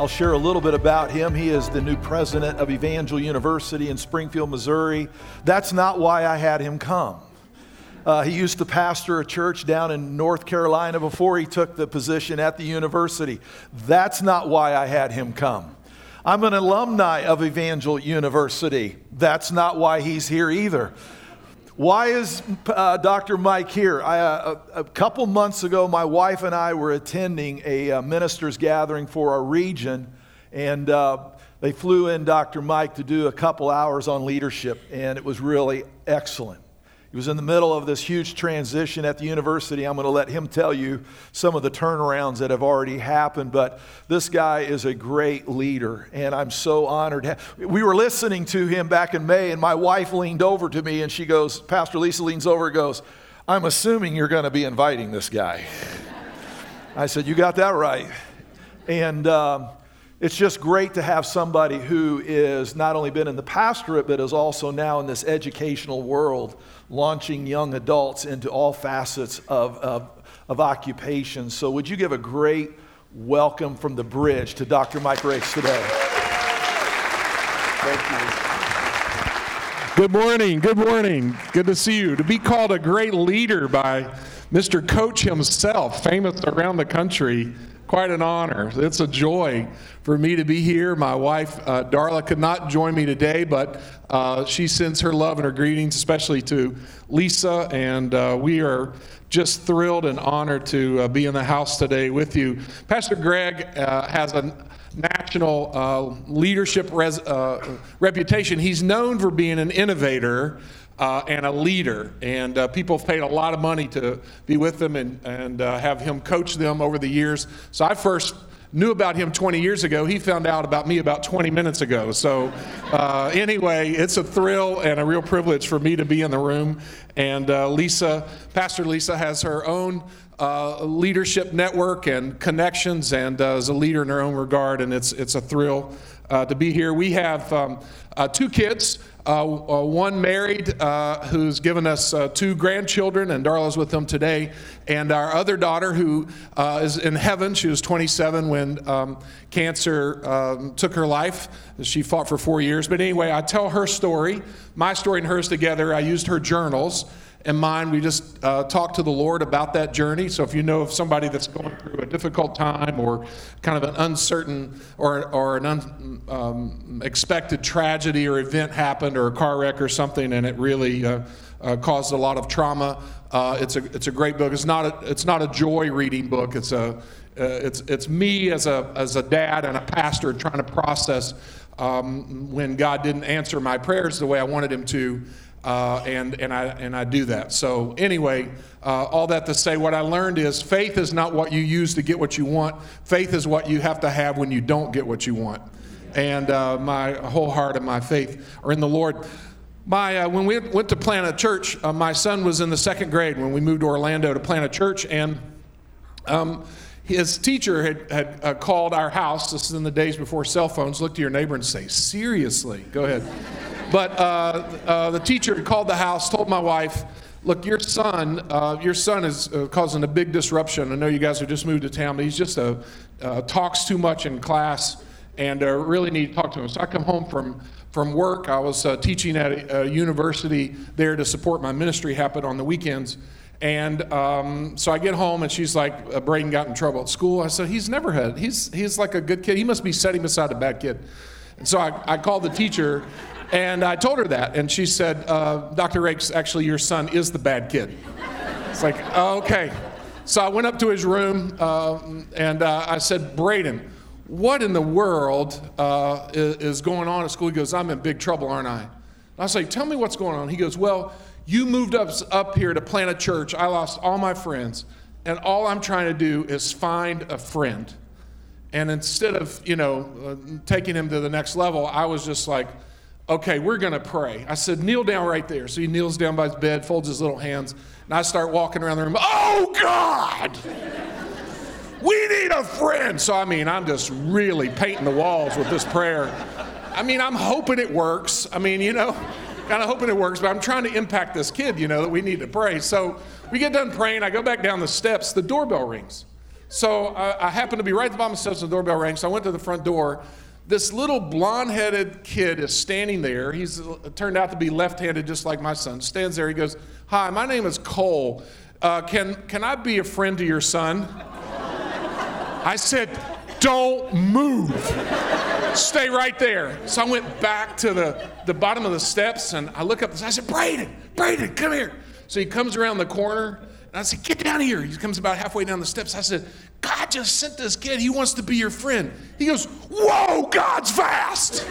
I'll share a little bit about him. He is the new president of Evangel University in Springfield, Missouri. That's not why I had him come. Uh, he used to pastor a church down in North Carolina before he took the position at the university. That's not why I had him come. I'm an alumni of Evangel University. That's not why he's here either. Why is uh, Dr. Mike here? I, uh, a, couple months ago, my wife and I were attending a uh, ministers' gathering for our region, and uh, they flew in Dr. Mike to do a couple hours on leadership, and it was really excellent. He was in the middle of this huge transition at the university. I'm going to let him tell you some of the turnarounds that have already happened. But this guy is a great leader, and I'm so honored. We were listening to him back in May, and my wife leaned over to me and she goes, Pastor Lisa leans over and goes, I'm assuming you're going to be inviting this guy. I said, You got that right. And um, it's just great to have somebody who is not only been in the pastorate, but is also now in this educational world launching young adults into all facets of, of, of occupation. So, would you give a great welcome from the bridge to Dr. Mike Rakes today? Thank you. Good morning. Good morning. Good to see you. To be called a great leader by Mr. Coach himself, famous around the country, quite an honor. It's a joy for me to be here. My wife, uh, Darla, could not join me today, but uh, she sends her love and her greetings, especially to Lisa, and uh, we are just thrilled and honored to uh, be in the house today with you. Pastor Greg uh, has a national uh, leadership res- reputation. He's known for being an innovator uh, and a leader. And uh, people have paid a lot of money to be with him and, and uh, have him coach them over the years. So I first knew about him 20 years ago. He found out about me about 20 minutes ago. So, uh, anyway, it's a thrill and a real privilege for me to be in the room. And uh, Lisa, Pastor Lisa, has her own uh, leadership network and connections and uh, is a leader in her own regard. And it's, it's a thrill uh, to be here. We have um, uh, two kids. Uh, uh, one married uh, who's given us uh, two grandchildren, and Darla's with them today. And our other daughter who is in heaven. She was 27 when um, cancer um, took her life. She fought for four years. But anyway, I tell her story, my story and hers together. I used her journals in mind, we just uh, talk to the Lord about that journey. So if you know of somebody that's going through a difficult time or kind of an uncertain or, or an unexpected um, tragedy or event happened or a car wreck or something and it really uh, uh, caused a lot of trauma, uh, it's, a, it's a great book. It's not a, it's not a joy reading book. It's, a, uh, it's, it's me as a, as a dad and a pastor trying to process um, when God didn't answer my prayers the way I wanted him to. Uh, and, and, I, and I do that. So, anyway, uh, all that to say, what I learned is faith is not what you use to get what you want, faith is what you have to have when you don't get what you want. And uh, my whole heart and my faith are in the Lord. My, uh, when we went to plant a church, uh, my son was in the second grade when we moved to Orlando to plant a church, and um, his teacher had, had uh, called our house. This is in the days before cell phones. Look to your neighbor and say, Seriously, go ahead. But uh, uh, the teacher had called the house, told my wife, look, your son, uh, your son is uh, causing a big disruption. I know you guys have just moved to town, but he's just a, uh, talks too much in class and really need to talk to him. So I come home from, from work. I was teaching at a, a, university there to support my ministry happen on the weekends. And um, so I get home and she's like, Braden got in trouble at school. I said, he's never had, he's, he's like a good kid. He must be setting beside a bad kid. And so I, I called the teacher and I told her that, and she said, uh, Dr. Rakes, actually, your son is the bad kid. It's like, okay. So I went up to his room uh, and uh, I said, Braden, what in the world uh, is, is, going on at school? He goes, I'm in big trouble, aren't I? And I say, Tell me what's going on. He goes, Well, you moved up, up here to plant a church. I lost all my friends, and all I'm trying to do is find a friend. And instead of, you know, uh, taking him to the next level, I was just like, okay, we're going to pray. I said, kneel down right there. So he kneels down by his bed, folds his little hands, and I start walking around the room. Oh, God! we need a friend. So, I mean, I'm just really painting the walls with this prayer. I mean, I'm hoping it works. I mean, you know, kind of hoping it works, but I'm trying to impact this kid, you know, that we need to pray. So we get done praying. I go back down the steps. The doorbell rings. So I, I happen to be right at the bottom of the steps. And the doorbell rings. So I went to the front door. This little blonde headed kid is standing there. He's turned out to be left handed, just like my son. Stands there. He goes, Hi, my name is Cole. Uh, can, can I be a friend to your son? I said, Don't move. Stay right there. So I went back to the, the bottom of the steps and I look up and I said, Braden, Braden, come here. So he comes around the corner and I said, Get down here. He comes about halfway down the steps. I said, God just sent this kid. He wants to be your friend. He goes, Whoa, God's fast.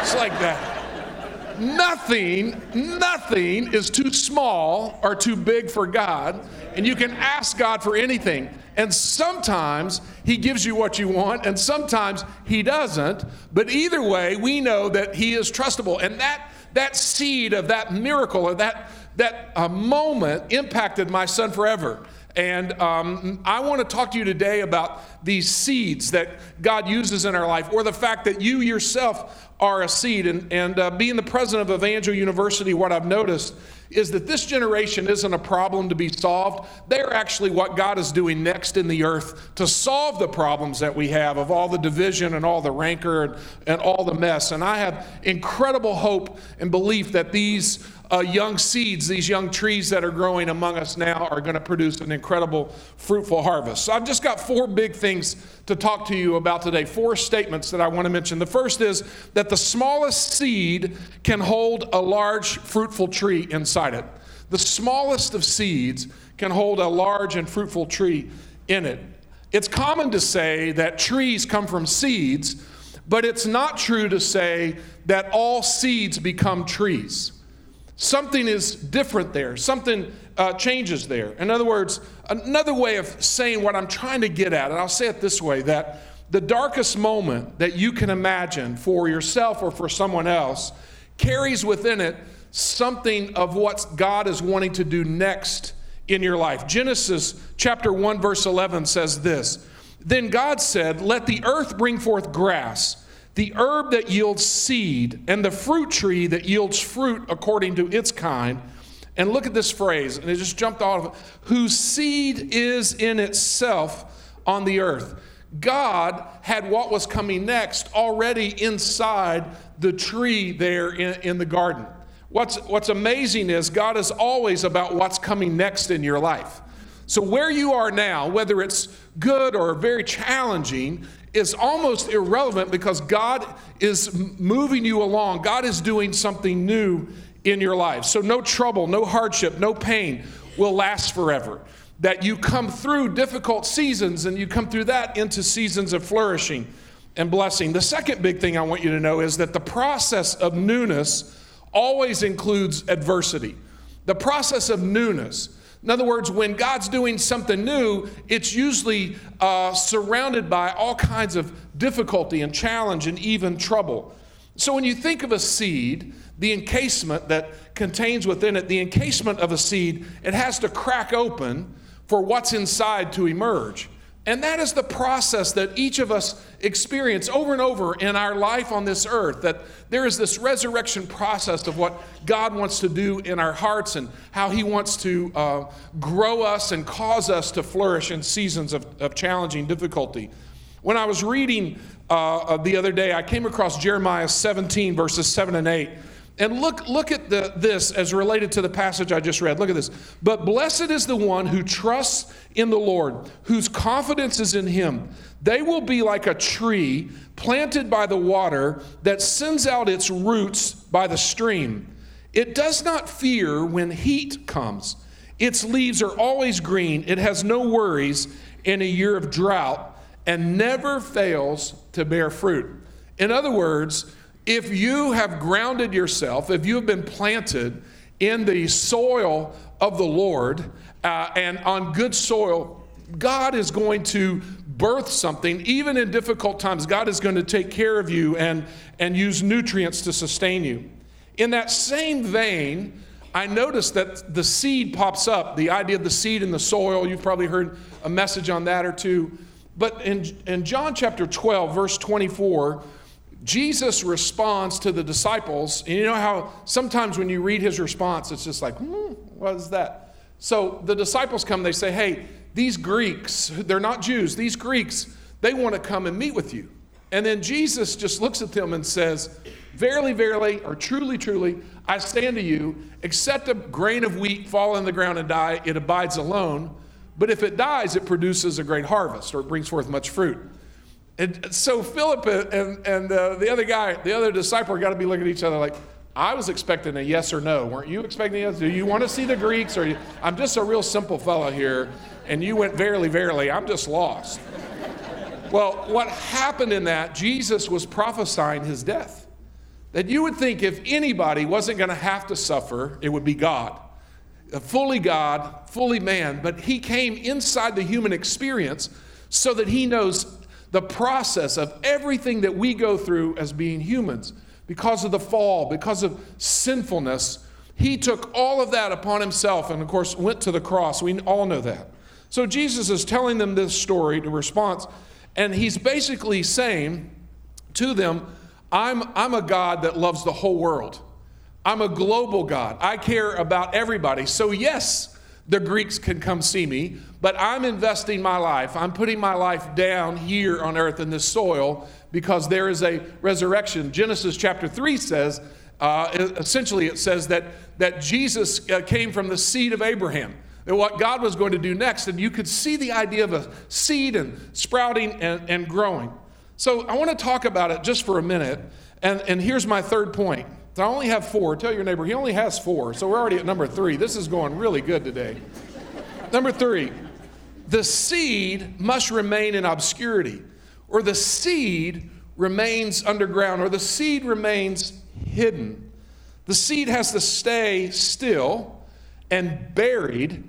it's like that. Nothing, nothing is too small or too big for God, and you can ask God for anything. And sometimes He gives you what you want, and sometimes He doesn't. But either way, we know that He is trustable. And that, that seed of that miracle or that, that uh, moment impacted my son forever. And um, I want to talk to you today about these seeds that God uses in our life, or the fact that you yourself are a seed. And, and uh, being the president of Evangel University, what I've noticed is that this generation isn't a problem to be solved. They're actually what God is doing next in the earth to solve the problems that we have of all the division and all the rancor and, and all the mess. And I have incredible hope and belief that these uh, young seeds, these young trees that are growing among us now, are going to produce an incredible, fruitful harvest. So I've just got four big things to talk to you about today, four statements that I want to mention. The first is that the smallest seed can hold a large, fruitful tree inside it. The smallest of seeds can hold a large and fruitful tree in it. It's common to say that trees come from seeds, but it's not true to say that all seeds become trees. Something is different there. Something uh, changes there. In other words, another way of saying what I'm trying to get at, and I'll say it this way that the darkest moment that you can imagine for yourself or for someone else carries within it something of what God is wanting to do next in your life. Genesis chapter 1, verse 11 says this Then God said, Let the earth bring forth grass the herb that yields seed, and the fruit tree that yields fruit according to its kind. And look at this phrase, and it just jumped off of it whose seed is in itself on the earth. God had what was coming next already inside the tree there in, in the garden. What's, what's amazing is God is always about what's coming next in your life. So, where you are now, whether it's good or very challenging, is almost irrelevant because God is moving you along. God is doing something new in your life. So, no trouble, no hardship, no pain will last forever. That you come through difficult seasons and you come through that into seasons of flourishing and blessing. The second big thing I want you to know is that the process of newness always includes adversity. The process of newness in other words, when God's doing something new, it's usually uh, surrounded by all kinds of difficulty and challenge and even trouble. So when you think of a seed, the encasement that contains within it, the encasement of a seed, it has to crack open for what's inside to emerge. And that is the process that each of us experience over and over in our life on this earth. That there is this resurrection process of what God wants to do in our hearts and how He wants to uh, grow us and cause us to flourish in seasons of, of challenging difficulty. When I was reading uh, the other day, I came across Jeremiah 17, verses 7 and 8. And look, look at the, this as related to the passage I just read. Look at this. But blessed is the one who trusts in the Lord, whose confidence is in him. They will be like a tree planted by the water that sends out its roots by the stream. It does not fear when heat comes. Its leaves are always green. It has no worries in a year of drought and never fails to bear fruit. In other words, if you have grounded yourself, if you have been planted in the soil of the Lord uh, and on good soil, God is going to birth something, even in difficult times, God is going to take care of you and, and use nutrients to sustain you. In that same vein, I noticed that the seed pops up, the idea of the seed in the soil. You've probably heard a message on that or two. But in, in John chapter 12, verse 24, Jesus responds to the disciples. And you know how sometimes when you read his response, it's just like, hmm, what is that? So the disciples come, they say, hey, these Greeks, they're not Jews, these Greeks, they want to come and meet with you. And then Jesus just looks at them and says, Verily, verily, or truly, truly, I say unto you, except a grain of wheat fall in the ground and die, it abides alone. But if it dies, it produces a great harvest, or it brings forth much fruit. And so Philip and, and uh, the other guy, the other disciple, got to be looking at each other like, I was expecting a yes or no. Weren't you expecting a yes? Do you want to see the Greeks? Or you, I'm just a real simple fellow here, and you went verily, verily. I'm just lost. well, what happened in that, Jesus was prophesying his death. That you would think if anybody wasn't going to have to suffer, it would be God. Fully God, fully man, but he came inside the human experience so that he knows the process of everything that we go through as being humans. Because of the fall, because of sinfulness, he took all of that upon himself and, of course, went to the cross. We all know that. So Jesus is telling them this story, the response, and he's basically saying to them, I'm, I'm a God that loves the whole world. I'm a global God. I care about everybody. So, yes, the Greeks can come see me, but I'm investing my life. I'm putting my life down here on earth in this soil because there is a resurrection. Genesis chapter 3 says, uh, essentially, it says that, that Jesus uh, came from the seed of Abraham and what God was going to do next. And you could see the idea of a seed and sprouting and, and growing. So I want to talk about it just for a minute. And, and here's my third point. I only have four. Tell your neighbor, he only has four. So we're already at number three. This is going really good today. number three, the seed must remain in obscurity, or the seed remains underground, or the seed remains hidden. The seed has to stay still and buried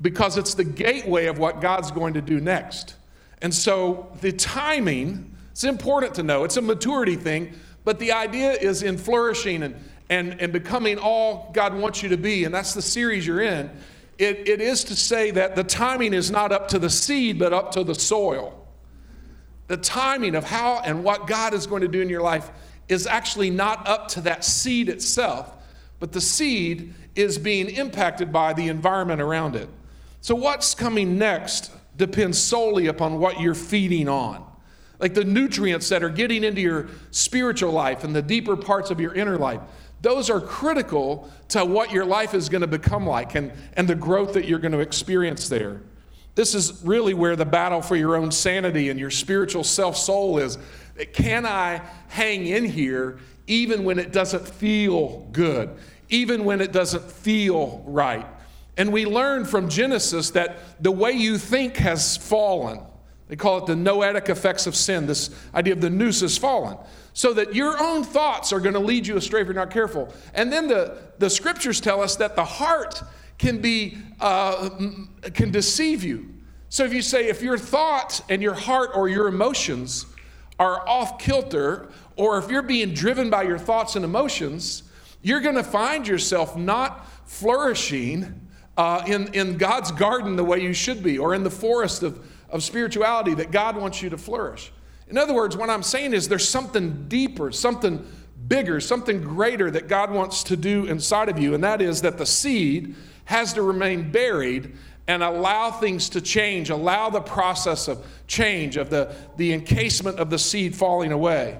because it's the gateway of what God's going to do next. And so the timing it's important to know. It's a maturity thing, but the idea is in flourishing and, and, and becoming all God wants you to be, and that's the series you're in. It, it is to say that the timing is not up to the seed, but up to the soil. The timing of how and what God is going to do in your life is actually not up to that seed itself, but the seed is being impacted by the environment around it. So, what's coming next depends solely upon what you're feeding on like the nutrients that are getting into your spiritual life and the deeper parts of your inner life. Those are critical to what your life is going to become like and, and the growth that you're going to experience there. This is really where the battle for your own sanity and your spiritual self soul is. Can I hang in here even when it doesn't feel good, even when it doesn't feel right? And we learn from Genesis that the way you think has fallen. They call it the noetic effects of sin, this idea of the nous has fallen. So that your own thoughts are going to lead you astray if you're not careful. And then the, the scriptures tell us that the heart can be uh, can deceive you. So if you say if your thought and your heart or your emotions are off kilter, or if you're being driven by your thoughts and emotions, you're going to find yourself not flourishing uh, in, in God's garden the way you should be, or in the forest of of spirituality that God wants you to flourish. In other words, what I'm saying is there's something deeper, something bigger, something greater that God wants to do inside of you, and that is that the seed has to remain buried and allow things to change, allow the process of change, of the, the encasement of the seed falling away.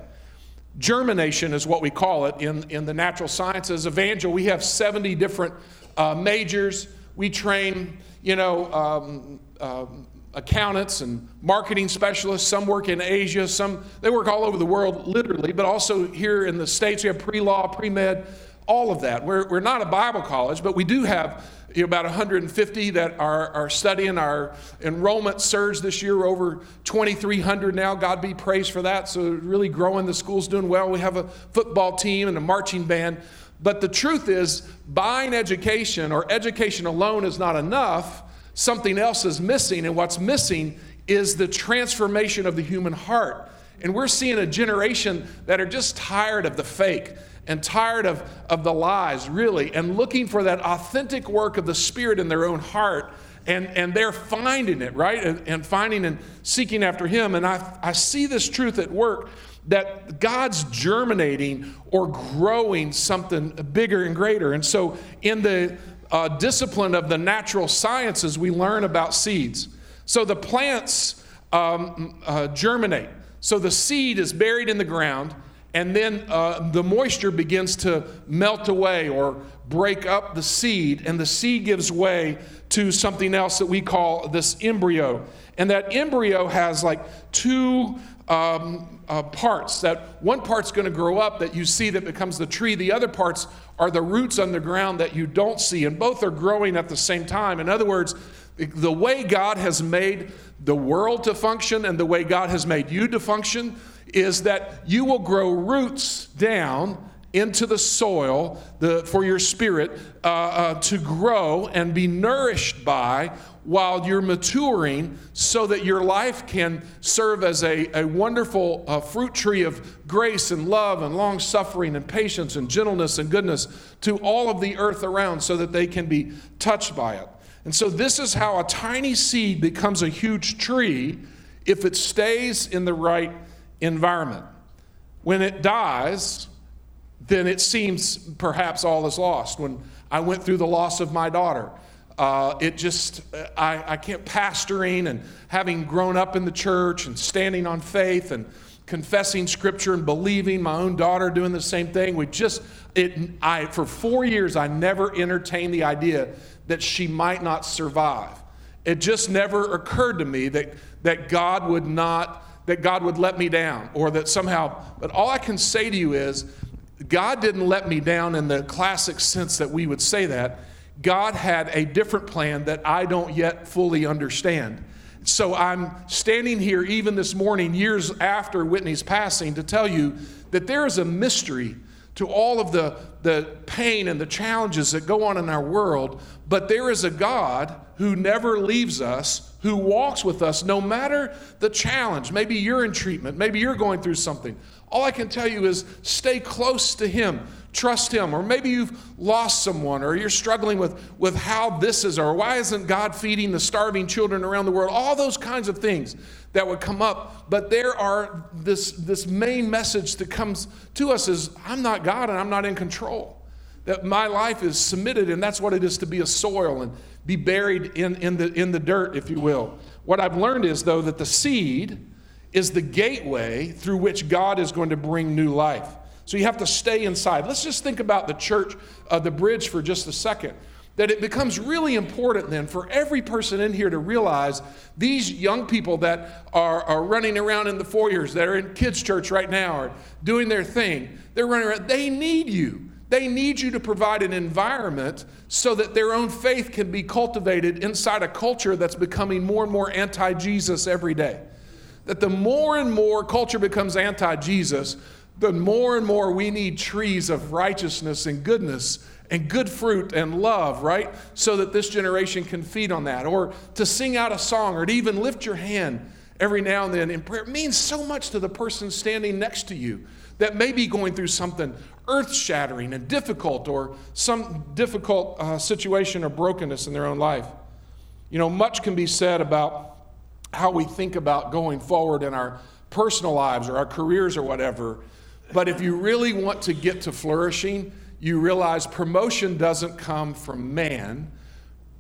Germination is what we call it in, in the natural sciences. Evangel, we have 70 different uh, majors. We train, you know, um, um, accountants and marketing specialists. Some work in Asia, some they work all over the world, literally, but also here in the States, we have pre law, pre med, all of that. We're, we're not a Bible college, but we do have you know, about 150 that are, are studying. Our enrollment surged this year, over 2,300 now. God be praised for that. So, really growing. The school's doing well. We have a football team and a marching band. But the truth is, buying education or education alone is not enough something else is missing, and what's missing is the transformation of the human heart. And we're seeing a generation that are just tired of the fake and tired of, of the lies, really, and looking for that authentic work of the Spirit in their own heart. And, and they're finding it, right? And, and finding and seeking after Him. And I, I see this truth at work that God's germinating or growing something bigger and greater. And so, in the uh, discipline of the natural sciences, we learn about seeds. So, the plants um, uh, germinate. So, the seed is buried in the ground, and then uh, the moisture begins to melt away or break up the seed, and the seed gives way to something else that we call this embryo. And that embryo has like two um, uh, parts. That one part's going to grow up that you see that becomes the tree. The other parts are the roots underground that you don't see, and both are growing at the same time. In other words, the way God has made the world to function and the way God has made you to function is that you will grow roots down into the soil the, for your spirit uh, uh, to grow and be nourished by while you're maturing so that your life can serve as a, a wonderful uh, fruit tree of grace and love and long suffering and patience and gentleness and goodness to all of the earth around so that they can be touched by it. And so, this is how a tiny seed becomes a huge tree if it stays in the right environment. When it dies, then it seems perhaps all is lost. When I went through the loss of my daughter, uh, it just, I, I kept pastoring and having grown up in the church and standing on faith and confessing scripture and believing my own daughter doing the same thing. We just, it, I, for four years, I never entertained the idea that she might not survive. It just never occurred to me that, that God would not, that God would let me down or that somehow, but all I can say to you is, God didn't let me down in the classic sense that we would say that. God had a different plan that I don't yet fully understand. So I'm standing here even this morning, years after Whitney's passing, to tell you that there is a mystery to all of the, the pain and the challenges that go on in our world, but there is a God who never leaves us, who walks with us no matter the challenge. Maybe you're in treatment, maybe you're going through something. All I can tell you is stay close to Him trust Him. Or maybe you've lost someone, or you're struggling with, with how this is, or why isn't God feeding the starving children around the world? All those kinds of things that would come up. But there are this, this main message that comes to us is I'm not God and I'm not in control. That my life is submitted, and that's what it is to be a soil and be buried in, in, the, in the dirt, if you will. What I've learned is, though, that the seed is the gateway through which God is going to bring new life. So you have to stay inside. Let's just think about the church, uh, the bridge for just a second. That it becomes really important then for every person in here to realize these young people that are, are running around in the foyers, that are in kids' church right now, or doing their thing, they're running around, they need you. They need you to provide an environment so that their own faith can be cultivated inside a culture that's becoming more and more anti Jesus every day. That the more and more culture becomes anti Jesus, the more and more we need trees of righteousness and goodness and good fruit and love, right? So that this generation can feed on that. Or to sing out a song or to even lift your hand every now and then in prayer it means so much to the person standing next to you that may be going through something earth shattering and difficult or some difficult uh, situation or brokenness in their own life. You know, much can be said about how we think about going forward in our personal lives or our careers or whatever. But if you really want to get to flourishing, you realize promotion doesn't come from man.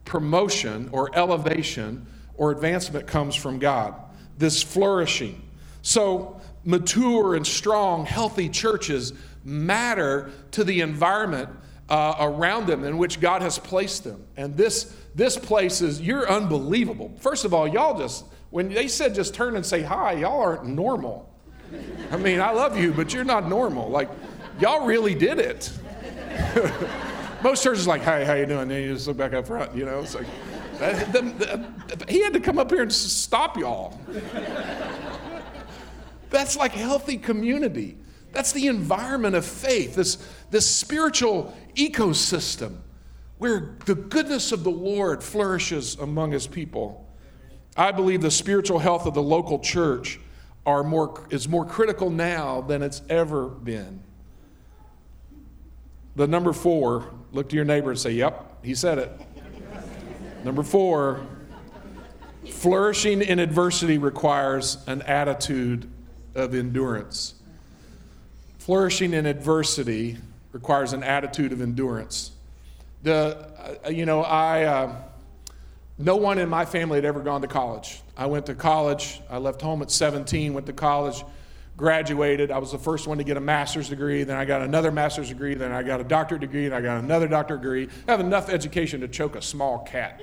Promotion or elevation or advancement comes from God. This flourishing. So, mature and strong, healthy churches matter to the environment uh, around them in which God has placed them. And this, this place is, you're unbelievable. First of all, y'all just, when they said just turn and say hi, y'all aren't normal. I mean, I love you, but you're not normal. Like, y'all really did it. Most churches like, hey, how you doing? And you just look back up front, you know? It's like, the, the, he had to come up here and stop y'all. That's like healthy community. That's the environment of faith, this, this spiritual ecosystem where the goodness of the Lord flourishes among his people. I believe the spiritual health of the local church are more, is more critical now than it's ever been. The number four, look to your neighbor and say, Yep, he said it. number four, flourishing in adversity requires an attitude of endurance. Flourishing in adversity requires an attitude of endurance. The, uh, you know, I, uh, no one in my family had ever gone to college. I went to college. I left home at 17, went to college, graduated. I was the first one to get a master's degree. Then I got another master's degree. Then I got a doctorate degree. And I got another doctorate degree. I have enough education to choke a small cat.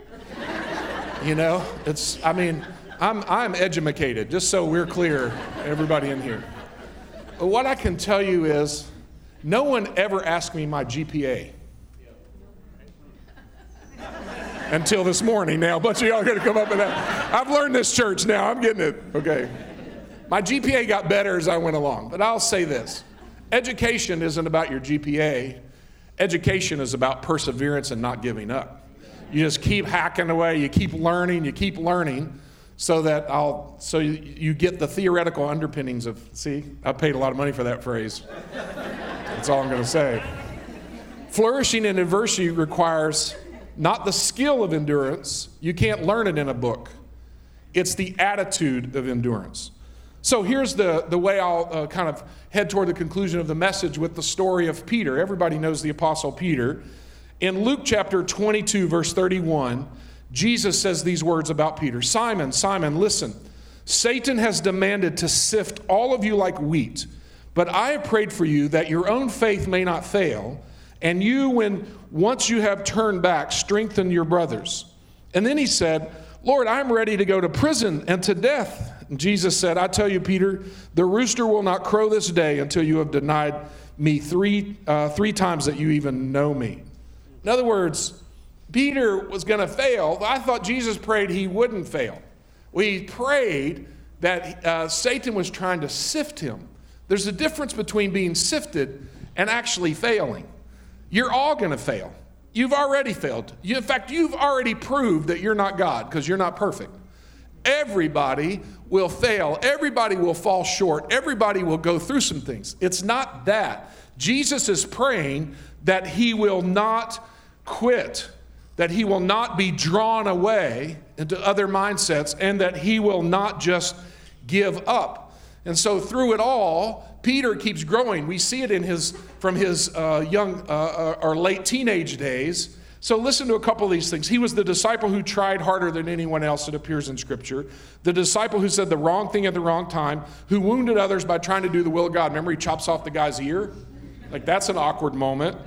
you know, it's, I mean, I'm, I'm educated, just so we're clear, everybody in here. But what I can tell you is, no one ever asked me my GPA. until this morning now. A bunch of y'all going to come up and that. I've learned this church now. I'm getting it. Okay. My GPA got better as I went along, but I'll say this education isn't about your GPA, education is about perseverance and not giving up. You just keep hacking away, you keep learning, you keep learning so that I'll so you, you get the theoretical underpinnings of see I paid a lot of money for that phrase. That's all I'm going to say. Flourishing in adversity requires not the skill of endurance. You can't learn it in a book. It's the attitude of endurance. So here's the, the way I'll uh, kind of head toward the conclusion of the message with the story of Peter. Everybody knows the Apostle Peter. In Luke chapter 22, verse 31, Jesus says these words about Peter Simon, Simon, listen. Satan has demanded to sift all of you like wheat, but I have prayed for you that your own faith may not fail. And you, when once you have turned back, strengthen your brothers. And then he said, Lord, I'm ready to go to prison and to death. And Jesus said, I tell you, Peter, the rooster will not crow this day until you have denied me three, uh, three times that you even know me. In other words, Peter was going to fail. I thought Jesus prayed he wouldn't fail. We prayed that uh, Satan was trying to sift him. There's a difference between being sifted and actually failing. You're all going to fail. You've already failed. You, in fact, you've already proved that you're not God because you're not perfect. Everybody will fail. Everybody will fall short. Everybody will go through some things. It's not that. Jesus is praying that he will not quit, that he will not be drawn away into other mindsets, and that he will not just give up. And so, through it all, Peter keeps growing. We see it in his, from his uh, young uh, or late teenage days. So, listen to a couple of these things. He was the disciple who tried harder than anyone else, it appears in Scripture. The disciple who said the wrong thing at the wrong time, who wounded others by trying to do the will of God. Remember, he chops off the guy's ear? Like, that's an awkward moment.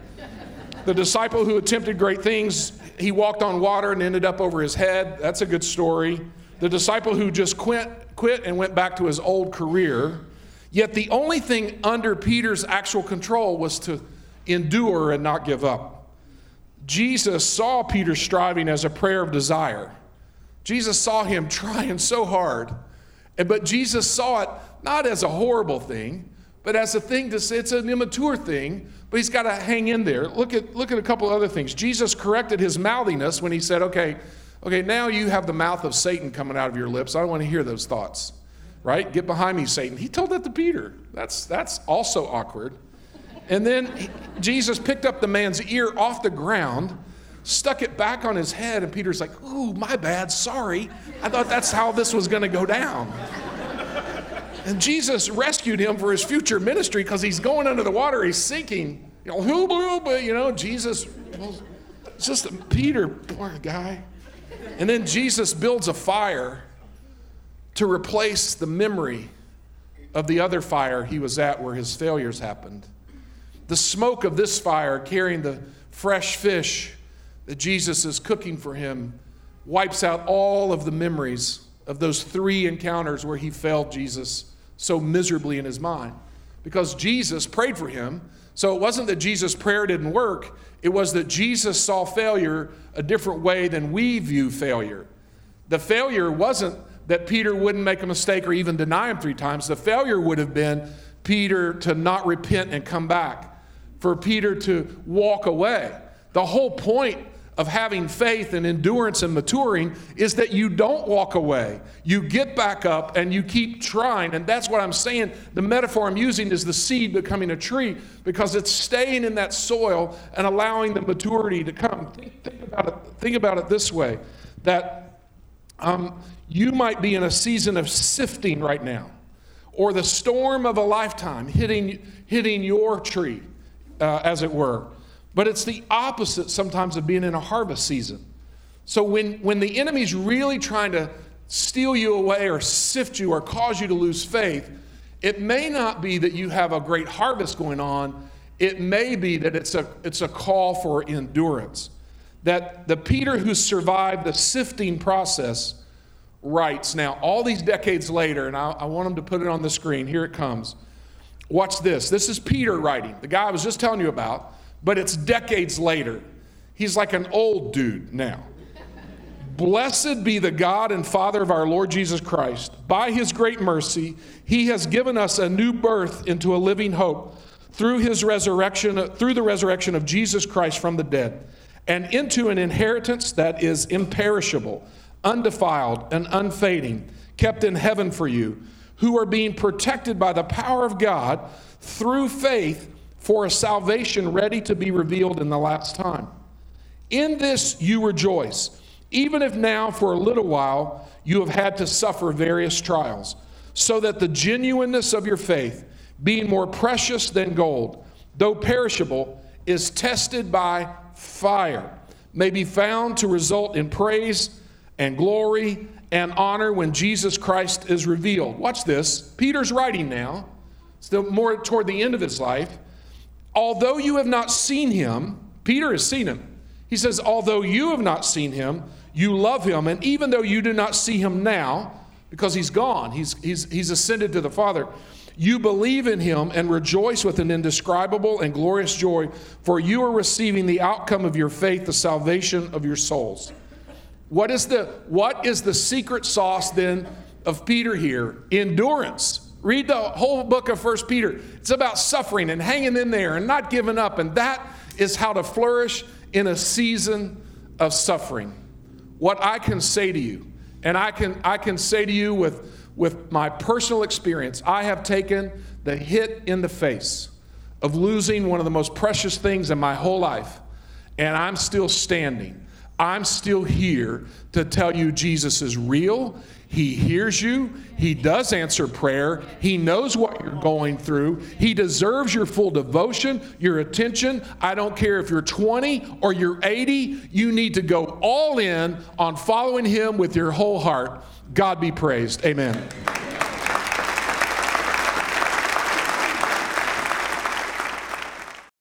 The disciple who attempted great things, he walked on water and ended up over his head. That's a good story. The disciple who just quit, quit and went back to his old career. Yet the only thing under Peter's actual control was to endure and not give up. Jesus saw Peter striving as a prayer of desire. Jesus saw him trying so hard. But Jesus saw it not as a horrible thing, but as a thing to say it's an immature thing, but he's got to hang in there. Look at, look at a couple other things. Jesus corrected his mouthiness when he said, okay, okay, now you have the mouth of Satan coming out of your lips. I don't want to hear those thoughts right? Get behind me, Satan. He told that to Peter. That's, that's also awkward. And then he, Jesus picked up the man's ear off the ground, stuck it back on his head, and Peter's like, Ooh, my bad, sorry. I thought that's how this was going to go down. And Jesus rescued him for his future ministry because he's going under the water, he's sinking. You know, who blew, but you know, Jesus, well, just Peter, poor guy. And then Jesus builds a fire to replace the memory of the other fire he was at where his failures happened. The smoke of this fire carrying the fresh fish that Jesus is cooking for him wipes out all of the memories of those three encounters where he failed Jesus so miserably in his mind. Because Jesus prayed for him. So it wasn't that Jesus' prayer didn't work, it was that Jesus saw failure a different way than we view failure. The failure wasn't that Peter wouldn't make a mistake or even deny him three times. The failure would have been Peter to not repent and come back, for Peter to walk away. The whole point of having faith and endurance and maturing is that you don't walk away. You get back up and you keep trying. And that's what I'm saying. The metaphor I'm using is the seed becoming a tree because it's staying in that soil and allowing the maturity to come. Think, think about, it, think about it this way that um, you might be in a season of sifting right now, or the storm of a lifetime hitting, hitting your tree, uh, as it were. But it's the opposite sometimes of being in a harvest season. So when, when the enemy's really trying to steal you away or sift you or cause you to lose faith, it may not be that you have a great harvest going on. It may be that it's a, it's a call for endurance. That the Peter who survived the sifting process writes now, all these decades later, and I, I want him to put it on the screen. Here it comes. Watch this. This is Peter writing, the guy I was just telling you about but it's decades later. He's like an old dude now. Blessed be the God and Father of our Lord Jesus Christ. By his great mercy, he has given us a new birth into a living hope through his resurrection through the resurrection of Jesus Christ from the dead and into an inheritance that is imperishable, undefiled and unfading, kept in heaven for you, who are being protected by the power of God through faith for a salvation ready to be revealed in the last time. In this you rejoice, even if now for a little while you have had to suffer various trials, so that the genuineness of your faith, being more precious than gold, though perishable, is tested by fire, may be found to result in praise and glory and honor when Jesus Christ is revealed. Watch this. Peter's writing now, still more toward the end of his life although you have not seen him, Peter has seen him. He says, although you have not seen him, you love him. And even though you do not see him now, because he's gone, he's, he's, he's ascended to the Father, you believe in him and rejoice with an indescribable and glorious joy, for you are receiving the outcome of your faith, the salvation of your souls. What is the, what is the secret sauce then of Peter here? Endurance. Read the whole book of First Peter. It's about suffering and hanging in there and not giving up. And that is how to flourish in a season of suffering. What I can say to you, and I can, I can say to you with, with my personal experience, I have taken the hit in the face of losing one of the most precious things in my whole life, and I'm still standing. I'm still here to tell you Jesus is real. He hears you. He does answer prayer. He knows what you're going through. He deserves your full devotion, your attention. I don't care if you're 20 or you're 80, you need to go all in on following Him with your whole heart. God be praised. Amen.